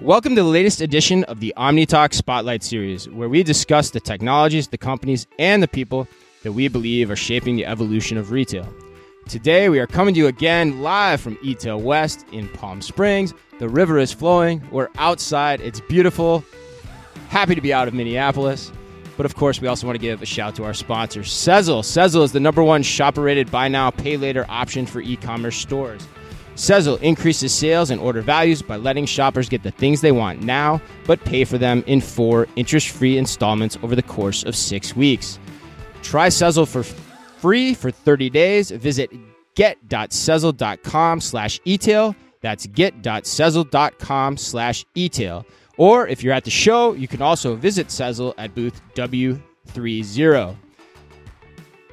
Welcome to the latest edition of the OmniTalk Spotlight Series, where we discuss the technologies, the companies, and the people that we believe are shaping the evolution of retail. Today, we are coming to you again live from eTail West in Palm Springs. The river is flowing. We're outside. It's beautiful. Happy to be out of Minneapolis. But of course, we also want to give a shout to our sponsor, Sezzle. Sezzle is the number one shopper rated buy now, pay later option for e commerce stores. Sezzle increases sales and order values by letting shoppers get the things they want now, but pay for them in four interest free installments over the course of six weeks. Try Sezzle for free for 30 days. Visit get.sezzle.com slash etail. That's get.sezzle.com slash etail. Or if you're at the show, you can also visit Sezzle at booth W30.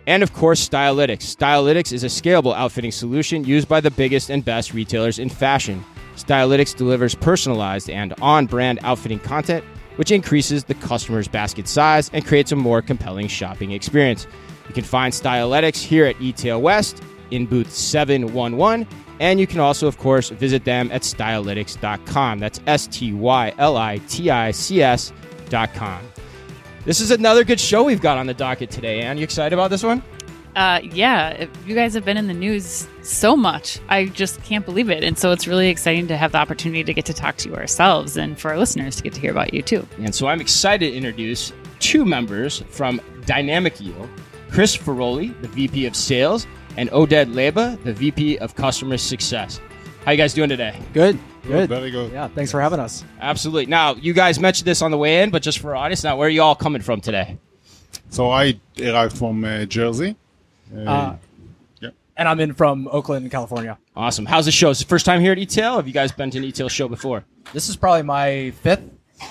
And of course, Stylitics. Stylitics is a scalable outfitting solution used by the biggest and best retailers in fashion. Stylitics delivers personalized and on brand outfitting content, which increases the customer's basket size and creates a more compelling shopping experience. You can find Stylitics here at eTail West in booth 711, and you can also, of course, visit them at stylitics.com. That's S T Y L I T I C S.com. This is another good show we've got on the docket today, Anne. You excited about this one? Uh, yeah, you guys have been in the news so much. I just can't believe it. And so it's really exciting to have the opportunity to get to talk to you ourselves and for our listeners to get to hear about you too. And so I'm excited to introduce two members from Dynamic Yield Chris Ferroli, the VP of Sales, and Oded Leba, the VP of Customer Success. How you guys doing today? Good. Good. Very good. Yeah, thanks for having us. Absolutely. Now, you guys mentioned this on the way in, but just for our audience, now, where are you all coming from today? So I arrived from uh, Jersey. Uh, Uh, yeah. And I'm in from Oakland, California. Awesome. How's the show? Is it the first time here at eTail? Have you guys been to an eTail show before? This is probably my fifth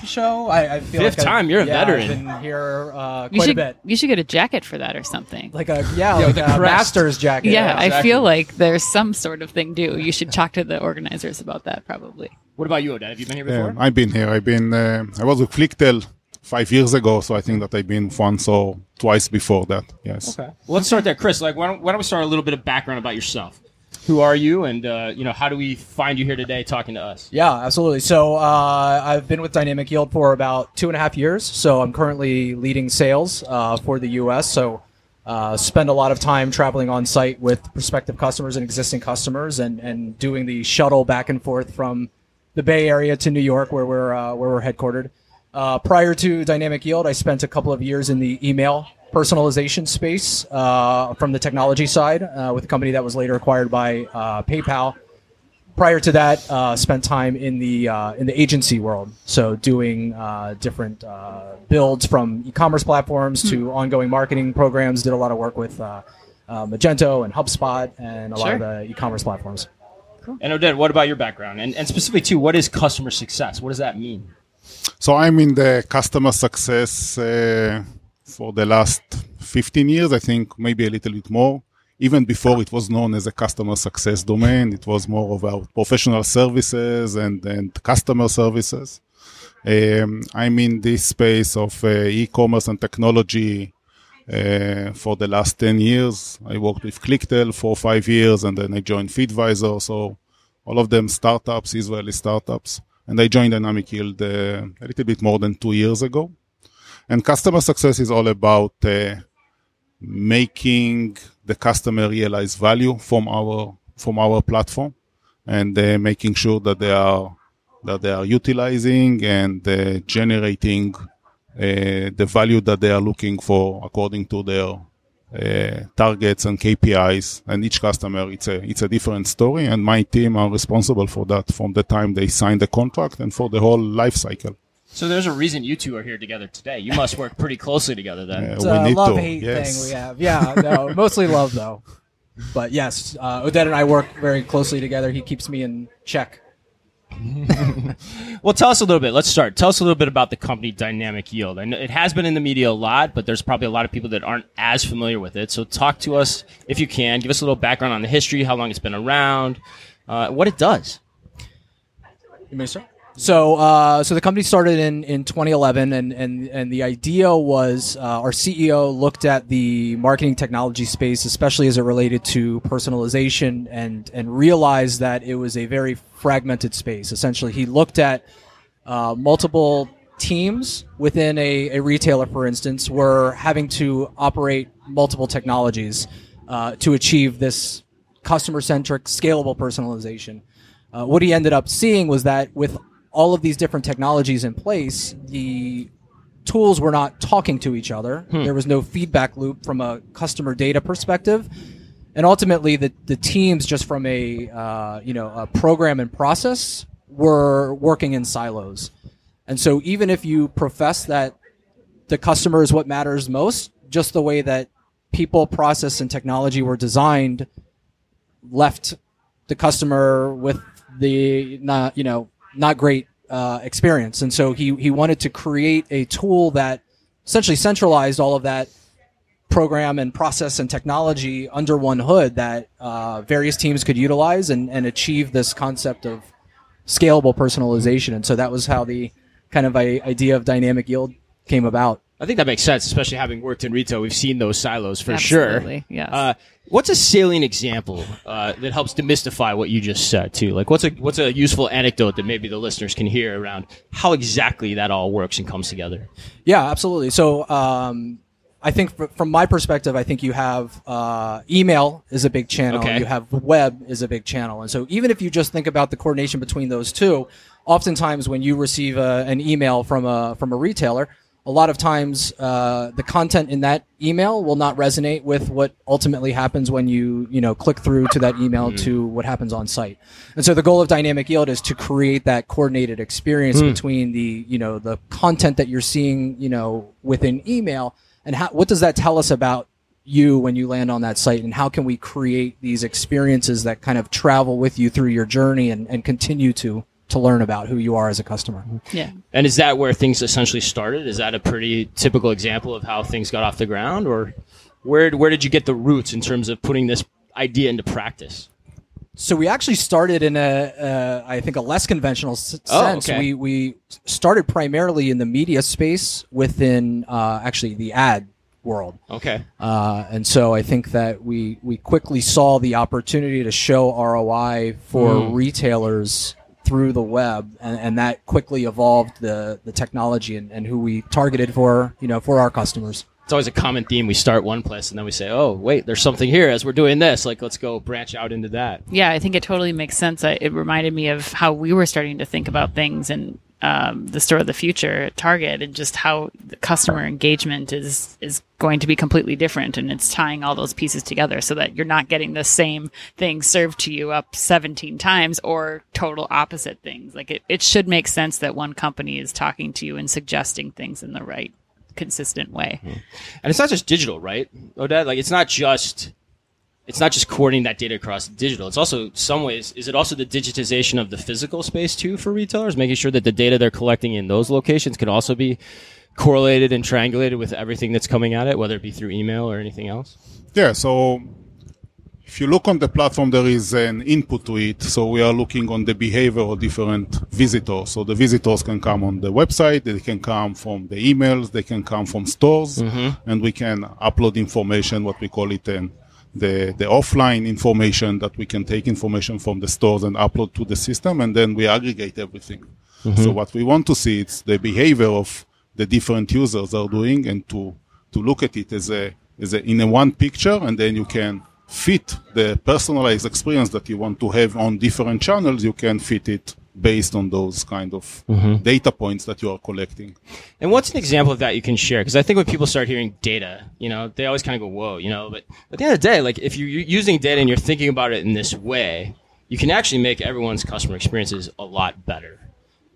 show. I, I feel Fifth like I've- time? You're a yeah, veteran. I've been here uh, You quite should a bit. you should get a jacket for that or something. Like a yeah, Yeah, like with a the crest. master's jacket. yeah, I exactly. feel like there's some sort of thing due. You should talk to the organizers about that probably. What about you, Oded? Have you been here yeah, before? I've been here. I've been. Uh, I was with ClickTale five years ago, so I think that I've been once or twice before that. Yes. Okay. Well, let's start there, Chris. Like, why don't, why don't we start a little bit of background about yourself? Who are you, and uh, you know, how do we find you here today talking to us? Yeah, absolutely. So uh, I've been with Dynamic Yield for about two and a half years. So I'm currently leading sales uh, for the U.S. So uh, spend a lot of time traveling on site with prospective customers and existing customers, and, and doing the shuttle back and forth from the Bay Area to New York, where we're uh, where we're headquartered. Uh, prior to Dynamic Yield, I spent a couple of years in the email personalization space uh, from the technology side uh, with a company that was later acquired by uh, PayPal prior to that, uh, spent time in the uh, in the agency world, so doing uh, different uh, builds from e-commerce platforms to ongoing marketing programs. Did a lot of work with uh, uh, Magento and HubSpot and a lot of the e-commerce platforms. And Oded, what about your background? And, and specifically, too, what is customer success? What does that mean? So I'm in the customer success uh, for the last 15 years. I think maybe a little bit more. Even before it was known as a customer success domain, it was more about professional services and, and customer services. Um, I'm in this space of uh, e-commerce and technology uh, for the last 10 years. I worked with ClickTale for five years and then I joined Feedvisor. So all of them startups, Israeli startups. And I joined Dynamic Yield uh, a little bit more than two years ago. And customer success is all about uh, making the customer realize value from our from our platform and uh, making sure that they are that they are utilizing and uh, generating uh, the value that they are looking for according to their targets and KPIs. And each customer, it's a it's a different story. And my team are responsible for that from the time they sign the contract and for the whole life cycle. So there's a reason you two are here together today. You must work pretty closely together then. Uh, It's a need love to, hate yes. thing we have. Yeah, no, mostly love though. But yes, uh, Oded and I work very closely together. He keeps me in check. Well, tell us a little bit. Let's start. Tell us a little bit about the company Dynamic Yield. Know it has been in the media a lot, but there's probably a lot of people that aren't as familiar with it. So talk to us if you can. Give us a little background on the history, how long it's been around, uh, what it does. You may start. So, uh, so the company started in, in 2011, and, and, and the idea was uh, our CEO looked at the marketing technology space, especially as it related to personalization, and and realized that it was a very fragmented space. Essentially, he looked at uh, multiple teams within a, a retailer, for instance, were having to operate multiple technologies uh, to achieve this customer centric, scalable personalization. Uh, what he ended up seeing was that with all of these different technologies in place, the tools were not talking to each other. There was no feedback loop from a customer data perspective. And ultimately, the, the teams, just from a uh, you know a program and process, were working in silos. And so, even if you profess that the customer is what matters most, just the way that people, process, and technology were designed left the customer with the not you know not great uh, experience, and so he he wanted to create a tool that essentially centralized all of that program and process and technology under one hood that uh, various teams could utilize and, and achieve this concept of scalable personalization. And so that was how the kind of a, idea of dynamic yield came about. I think that makes sense, especially having worked in retail. We've seen those silos for Absolutely, sure. yes. Uh, what's a salient example uh, that helps demystify what you just said too? Like, what's a what's a useful anecdote that maybe the listeners can hear around how exactly that all works and comes together? Yeah, absolutely. So, um, I think fr- from my perspective, I think you have uh, email is a big channel. Okay. You have web is a big channel, and so even if you just think about the coordination between those two, oftentimes when you receive a, an email from a from a retailer, a lot of times uh, the content in that email will not resonate with what ultimately happens when you you know click through to that email to what happens on site. And so the goal of dynamic yield is to create that coordinated experience between the you know the content that you're seeing you know within email and how, what does that tell us about you when you land on that site and how can we create these experiences that kind of travel with you through your journey and, and continue to to learn about who you are as a customer. Yeah. And is that where things essentially started? Is that a pretty typical example of how things got off the ground, or where where did you get the roots in terms of putting this idea into practice? So we actually started in a, uh, I think, a less conventional s- Oh, sense. okay. We we started primarily in the media space within uh, actually the ad world, Okay. uh, and so I think that we we quickly saw the opportunity to show ROI for Hmm. retailers through the web, and, and that quickly evolved the the technology and, and who we targeted for you know for our customers. It's always a common theme. We start one place and then we say, "Oh, wait, there's something here." As we're doing this, like, let's go branch out into that. Yeah, I think it totally makes sense. I, it reminded me of how we were starting to think about things and um, the store of the future at Target, and just how the customer engagement is is going to be completely different, and it's tying all those pieces together so that you're not getting the same thing served to you up 17 times or total opposite things. Like it, it should make sense that one company is talking to you and suggesting things in the right, consistent way. And it's not just digital, right, Oded? Like, it's not just it's not just coordinating that data across digital. It's also some ways. Is it also the digitization of the physical space too for retailers, making sure that the data they're collecting in those locations can also be correlated and triangulated with everything that's coming at it, whether it be through email or anything else? Yeah, so if you look on the platform, there is an input to it. So we are looking on the behavior of different visitors. So the visitors can come on the website, they can come from the emails, they can come from stores, and we can upload information, what we call it, um, the, the offline information that we can take information from the stores and upload to the system, and then we aggregate everything. Mm-hmm. So what we want to see is the behavior of the different users are doing, and to to look at it as a as a in a one picture, and then you can fit the personalized experience that you want to have on different channels. You can fit it based on those kind of mm-hmm. data points that you are collecting. And what's an example of that you can share? Because I think when people start hearing data, you know, they always kind of go, "Whoa," you know. But at the end of the day, like if you're using data and you're thinking about it in this way, you can actually make everyone's customer experiences a lot better.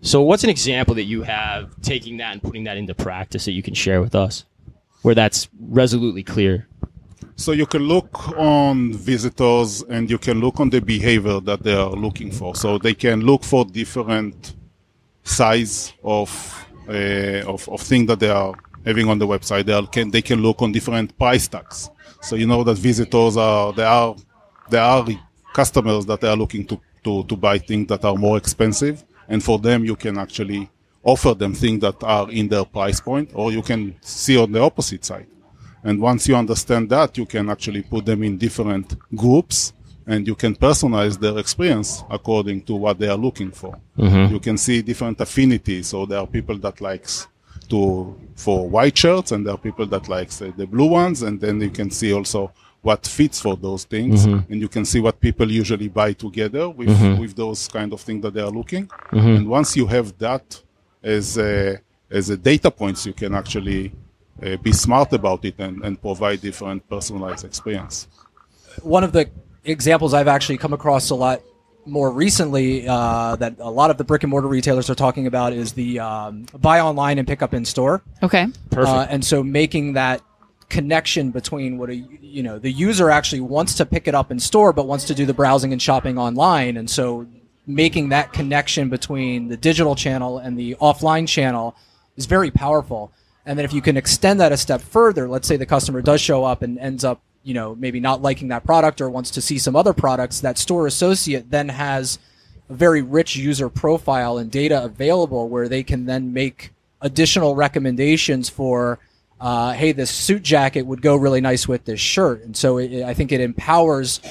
So, what's an example that you have taking that and putting that into practice that you can share with us, where that's resolutely clear? So you can look on visitors and you can look on the behavior that they are looking for. So they can look for different size of uh, of, of things that they are having on the website. They can they can look on different price tags. So you know that visitors are there are there are customers that they are looking to, to, to buy things that are more expensive and for them you can actually offer them things that are in their price point, or you can see on the opposite side. And once you understand that, you can actually put them in different groups and you can personalize their experience according to what they are looking for. Mm-hmm. You can see different affinities. So there are people that likes to for white shirts and there are people that likes uh, the blue ones. And then you can see also what fits for those things. Mm-hmm. And you can see what people usually buy together with mm-hmm. with those kind of things that they are looking. And once you have that as a, as a data points you can actually uh, be smart about it and, and provide different personalized experience one of the examples I've actually come across a lot more recently uh, that a lot of the brick and mortar retailers are talking about is the um, buy online and pick up in store. Okay. Perfect. Uh, and so making that connection between what a you know the user actually wants to pick it up in store but wants to do the browsing and shopping online and so making that connection between the digital channel and the offline channel is very powerful and then if you can extend that a step further let's say the customer does show up and ends up you know maybe not liking that product or wants to see some other products that store associate then has a very rich user profile and data available where they can then make additional recommendations for uh, hey this suit jacket would go really nice with this shirt. And so it, i think it empowers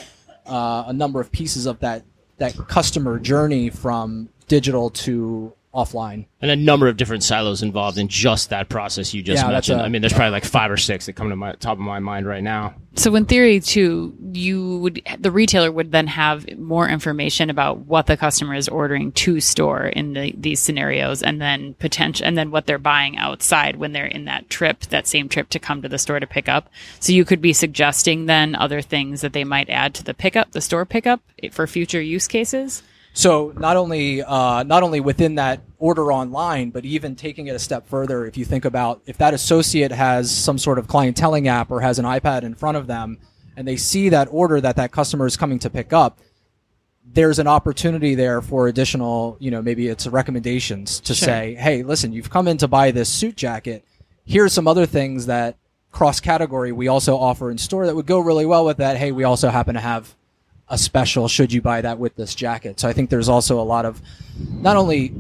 uh, a number of pieces of that that customer journey from digital to offline and a number of different silos involved in just that process you just Yeah, that's mentioned. a- I mean, there's probably like five or six that come to my top of my mind right now. So in theory too, you would the retailer would then have more information about what the customer is ordering to store in the, these scenarios and then potential and then what they're buying outside when they're in that trip, that same trip to come to the store to pick up. So you could be suggesting then other things that they might add to the pickup, the store pickup eh, for future use cases. So not only uh, not only within that order online, but even taking it a step further, if you think about if that associate has some sort of clienteling app or has an iPad in front of them, and they see that order that that customer is coming to pick up, there's an opportunity there for additional, you know, maybe it's recommendations to Sure. say, hey, listen, you've come in to buy this suit jacket. Here's some other things that cross category we also offer in store that would go really well with that. Hey, we also happen to have a special should you buy that with this jacket. So I think there's also a lot of not only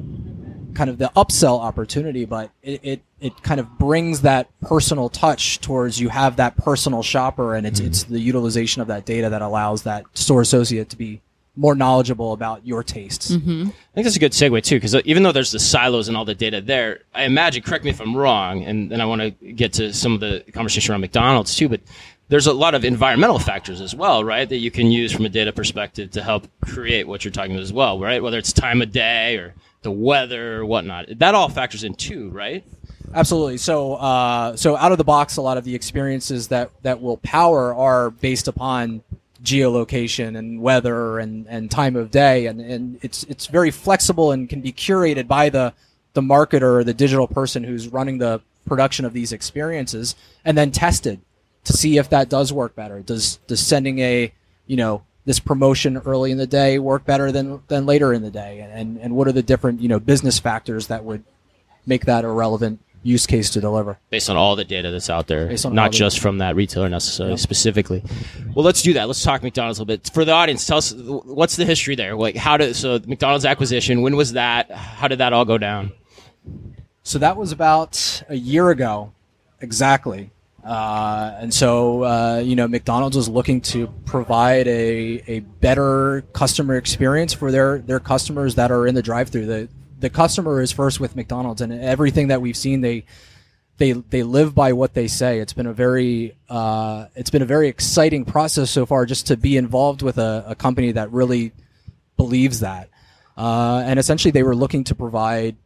kind of the upsell opportunity, but it, it, it kind of brings that personal touch towards you have that personal shopper and it's, mm-hmm. it's the utilization of that data that allows that store associate to be more knowledgeable about your tastes. Mm-hmm. I think that's a good segue too, because uh, even though there's the silos and all the data there, I imagine. Correct me if I'm wrong, and then I want to get to some of the conversation around McDonald's too. But there's a lot of environmental factors as well, right? That you can use from a data perspective to help create what you're talking about as well, right? Whether it's time of day or the weather or whatnot, that all factors in too, right? Absolutely. So, uh, so out of the box, a lot of the experiences that that will power are based upon geolocation and weather and, and time of day, and, and it's it's very flexible and can be curated by the the marketer or the digital person who's running the production of these experiences, and then tested to see if that does work better. Does does sending a you know this promotion early in the day work better than than later in the day, and and, what are the different you know business factors that would make that a relevant use case to deliver. based on all the data that's out there, not just from that retailer necessarily specifically. Well, let's do that. Let's talk McDonald's a little bit for the audience. Tell us what's the history there. Like, how did so McDonald's acquisition? When was that? How did that all go down? So that was about a year ago, exactly. Uh, and so, uh, you know, McDonald's was looking to provide a, a better customer experience for their, their customers that are in the drive-through. The the customer is first with McDonald's, and everything that we've seen, they they they live by what they say. It's been a very uh, it's been a very exciting process so far, just to be involved with a, a company that really believes that. Uh, and essentially, they were looking to provide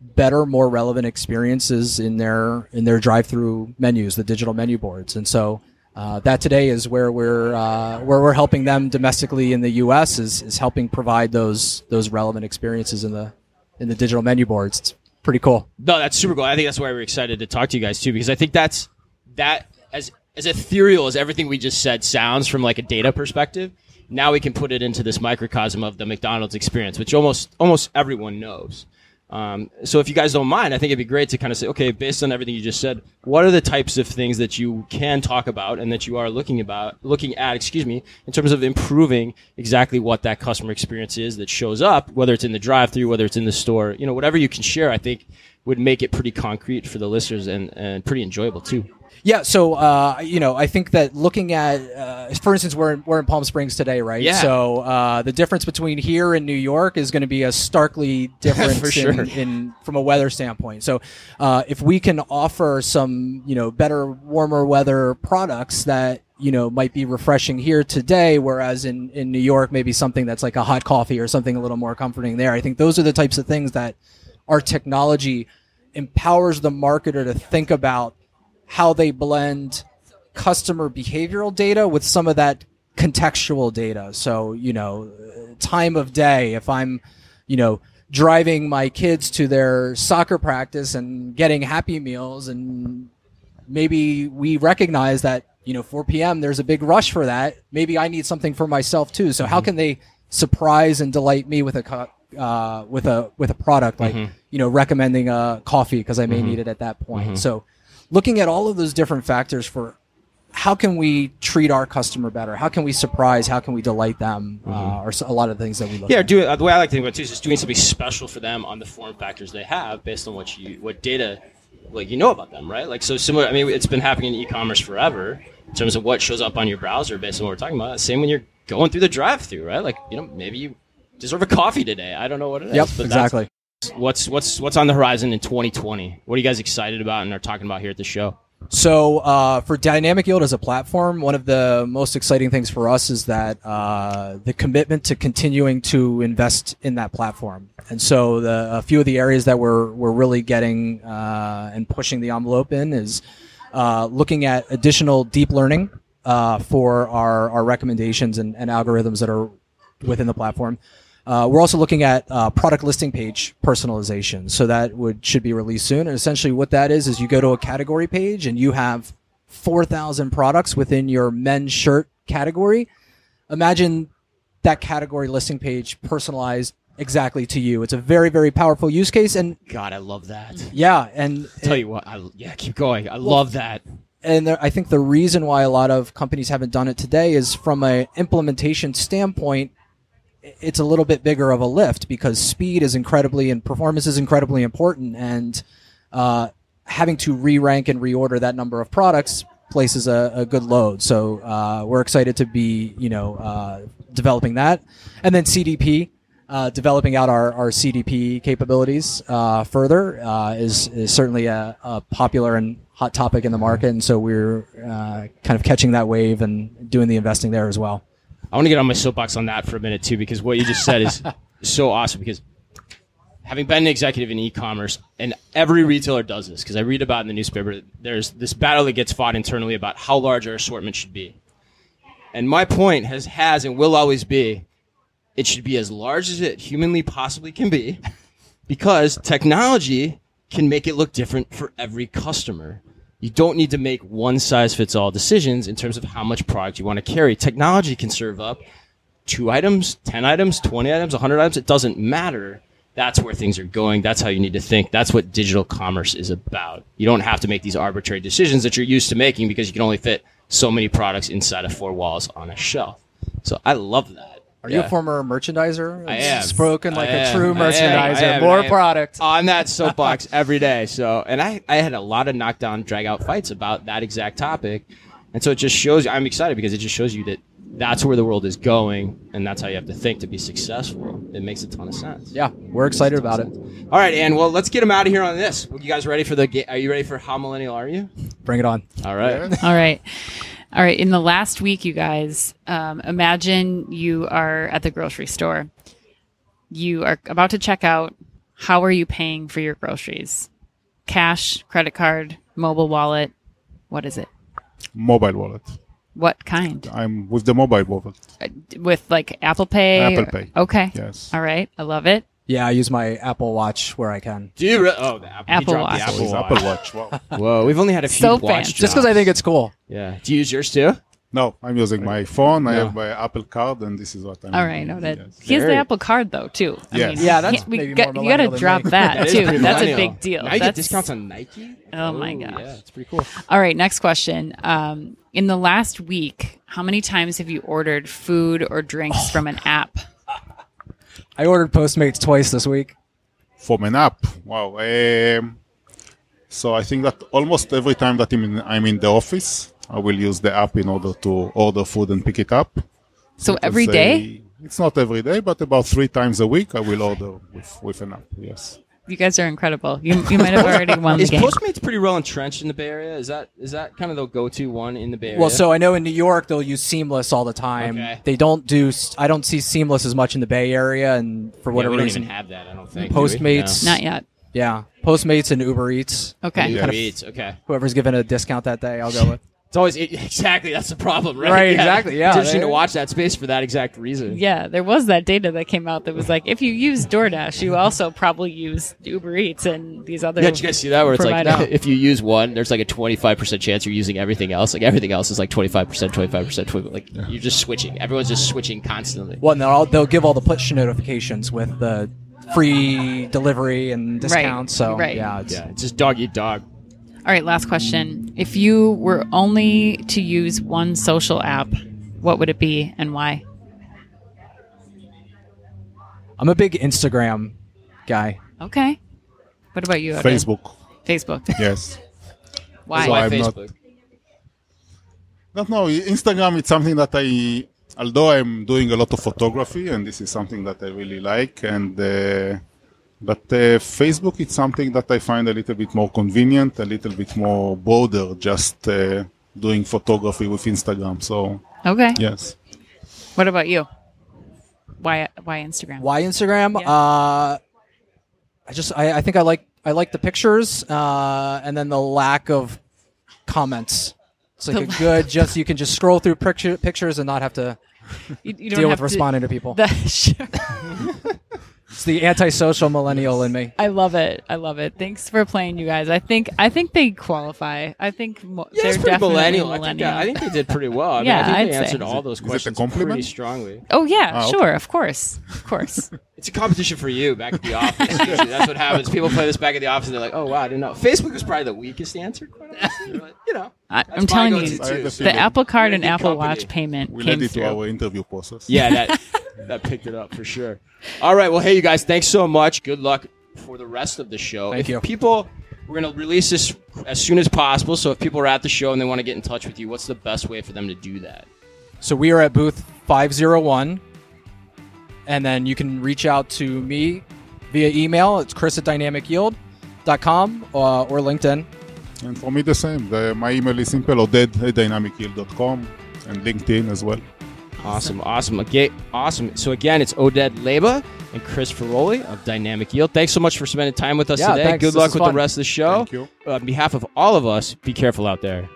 better, more relevant experiences in their in their drive-through menus, the digital menu boards, and so. Uh, that today is where we're uh, where we're helping them domestically in the U.S. is, is helping provide those those relevant experiences in the in the digital menu boards. It's pretty cool. No, that's super cool. I think that's why we're excited to talk to you guys too, because I think that's that as as ethereal as everything we just said sounds from like a data perspective. Now we can put it into this microcosm of the McDonald's experience, which almost almost everyone knows. Um, so if you guys don't mind, I think it'd be great to kind of say, okay, based on everything you just said, what are the types of things that you can talk about and that you are looking about, looking at, excuse me, in terms of improving exactly what that customer experience is that shows up, whether it's in the drive-through, whether it's in the store, you know, whatever you can share, I think would make it pretty concrete for the listeners and, and pretty enjoyable too. Yeah, so uh, you know, I think that looking at, uh, for instance, we're in, we're in Palm Springs today, right? Yeah. So uh, the difference between here and New York is going to be a starkly different sure. in, in from a weather standpoint. So uh, if we can offer some, you know, better, warmer weather products that you know might be refreshing here today, whereas in in New York maybe something that's like a hot coffee or something a little more comforting there. I think those are the types of things that our technology empowers the marketer to think about how they blend customer behavioral data with some of that contextual data. So, you know, time of day, if I'm, you know, driving my kids to their soccer practice and getting happy meals and maybe we recognize that, you know, 4 p.m. there's a big rush for that. Maybe I need something for myself too. So how mm-hmm. can they surprise and delight me with a co- uh, with a with a product like mm-hmm. you know recommending a coffee because I may mm-hmm. need it at that point. So looking at all of those different factors for how can we treat our customer better? How can we surprise? How can we delight them? Uh, are s- a lot of things that we look Yeah, at. do uh, the way I like to think about it too is just doing something special for them on the form factors they have based on what you what data like you know about them, right? Like so similar. I mean, it's been happening in e-commerce forever in terms of what shows up on your browser based on what we're talking about. Same when you're going through the drive-through, right? Like you know maybe you deserve a coffee today. I don't know what it is. Yep, but that's- exactly. What's what's what's on the horizon in 2020? What are you guys excited about and are talking about here at the show? So uh, for Dynamic Yield as a platform, one of the most exciting things for us is that uh, the commitment to continuing to invest in that platform. And so the, a few of the areas that we're we're really getting uh, and pushing the envelope in is uh, looking at additional deep learning uh, for our our recommendations and, and algorithms that are within the platform. Uh, we're also looking at uh, product listing page personalization. So that would should be released soon. And essentially, what that is is you go to a category page and you have four thousand products within your men's shirt category. Imagine that category listing page personalized exactly to you. It's a very very powerful use case. And God, I love that. yeah, and Tell you what, I, yeah, keep going. I love that. and there, I think the reason why a lot of companies haven't done it today is from a implementation standpoint, it's a little bit bigger of a lift because speed is incredibly and performance is incredibly important, and uh, having to re-rank and reorder that number of products places a, a good load. So uh, we're excited to be, you know, uh, developing that, and then CDP. Uh, developing out our, our CDP capabilities uh, further uh, is, is certainly a, a popular and hot topic in the market, and so we're kind of catching that wave and doing the investing there as well. I want to get on my soapbox on that for a minute too, because what you just said is so awesome. Because having been an executive in e-commerce, and every retailer does this, because I read about in the newspaper, there's this battle that gets fought internally about how large our assortment should be. And my point has has and will always be, it should be as large as it humanly possibly can be, because technology can make it look different for every customer. You don't need to make one size fits all decisions in terms of how much product you want to carry. Technology can serve up two items, 10 items, 20 items, 100 items. It doesn't matter. That's where things are going. That's how you need to think. That's what digital commerce is about. You don't have to make these arbitrary decisions that you're used to making because you can only fit so many products inside of four walls on a shelf. So I love that. Are you a former merchandiser? I am. Spoken like I a am. true I am. merchandiser. I am. More I product. on that soapbox every day. So, and I, I had a lot of knockdown, drag out fights about that exact topic, and so it just shows. you I'm excited because it just shows you that that's where the world is going, and that's how you have to think to be successful. It makes a ton of sense. Yeah, we're excited about it. All right, and well, let's get him out of here on this. You guys ready for the? ga- Are you ready for how millennial are you? Bring it on. All right. All right. All right. In the last week, you guys, um, imagine you are at the grocery store. You are about to check out. How are you paying for your groceries? Cash, credit card, mobile wallet. What is it? Mobile wallet. What kind? I'm with the mobile wallet. Uh, With like Apple Pay? Apple Pay. Okay. Yes. All right. I love it. Yeah, I use my Apple Watch where I can. Do you? Re- oh, the Apple, Apple Watch. The Apple, Watch. Apple Watch. Wow. Whoa, we've only had a few So watch fancy. Just because I think it's cool. Yeah. Do you use yours too? No, I'm using my phone. I have my Apple Card, and this is what I'm. All right, using, noted. yes. He has the Apple Card though too. I Yes. Yeah, that's can't- we maybe got- more you got to drop me. that, That is too. That's a big deal. Now you get discounts on Nike. Oh my gosh. Yeah, it's pretty cool. All right, next question. Um, in the last week, how many times have you ordered food or drinks from an app? I ordered Postmates twice this week. From an app. Wow. Um, so I think that almost every time that I'm in, I'm in the office, I will use the app in order to order food and pick it up. So Let's every say- day, It's not every day, but about three times a week, I will order with, with an app. Yes. You guys are incredible. You, you might have already won the Is game. Postmates pretty well entrenched in the Bay Area? Is that is that kind of the go-to one in the Bay Area? Well, so I know in New York they'll use Seamless all the time. Okay. They don't do. I don't see Seamless as much in the Bay Area, and for yeah, whatever we don't reason, even have that. I don't think. do we? Postmates- Not yet. yeah, Postmates and Uber Eats. Okay. No. Yeah. Uber Eats, Okay. Whoever's given a discount that day, I'll go with. It's always it, exactly that's the problem, right? Right, exactly, yeah. It's interesting to watch that space for that exact reason. Yeah, there was that data that came out that was like, if you use DoorDash, you also probably use Uber Eats and these other. Yeah, did you guys see that? Where it's like, providers. if you use one, there's like a 25% chance you're using everything else. Like everything else is like 25%, 25%, 20 Like you're just switching. Everyone's just switching constantly. Well, no, I'll- they'll give all the push notifications with the free delivery and discounts. So right. yeah, it's, Yeah, it's just dog eat dog. All right, last question. If you were only to use one social app, what would it be and why? I'm a big Instagram guy. Okay. What about you? Oded? Facebook. Facebook. Yes. Why? So Why I'm not- Facebook? Don't know. Instagram, it's something that I, although I'm doing a lot of photography, and this is something that I really like, and uh, but uh, Facebook, it's something that I find a little bit more convenient, a little bit more broader, just uh, doing photography with Instagram. So Okay. yes, What about you? Why? Why Instagram? Why Instagram? Yeah. Uh, I just I, I think I like I like the pictures uh, and then the lack of comments. It's like The a good just you can just scroll through picture, pictures and not have to You, you don't deal have with to- responding to people. The, sure. It's the antisocial millennial in me. I love it. I love it. Thanks for playing, you guys. I think I think they qualify. I think mo- Yeah, they're definitely millennial. I think, millennial. I think they did pretty well. I mean, Yeah, I think I'd they say. answered all those it questions compliment? pretty strongly. oh yeah, Ah, okay. sure, of course, of course. It's a competition for you back at the office. Usually that's what happens. People play this back at the office and they're like, oh, wow, I didn't know. Facebook was probably the weakest answer. quite honestly, but, you know. I, I'm telling you, too. I had the the. Apple Card and Apple company. Watch payment we came led it to through. our interview process. Yeah, that that picked it up for sure. All right, well, hey, you guys, thanks so much. Good luck for the rest of the show. Thank if you. people, we're gonna release this as soon as possible. So if people are at the show and they want to get in touch with you, what's the best way for them to do that? So we are at booth 501. And then you can reach out to me via email. It's chris at dynamicyield.com uh, or LinkedIn. And for me, the same. The, my email is simple, oded at dynamicyield.com and LinkedIn as well. Awesome, awesome, okay, awesome. So again, it's Oded Leba and Chris Ferroli of Dynamic Yield. Thanks so much for spending time with us Yeah, today. thanks. Good This luck with fun. the rest of the show. Thank you. On behalf of all of us, be careful out there.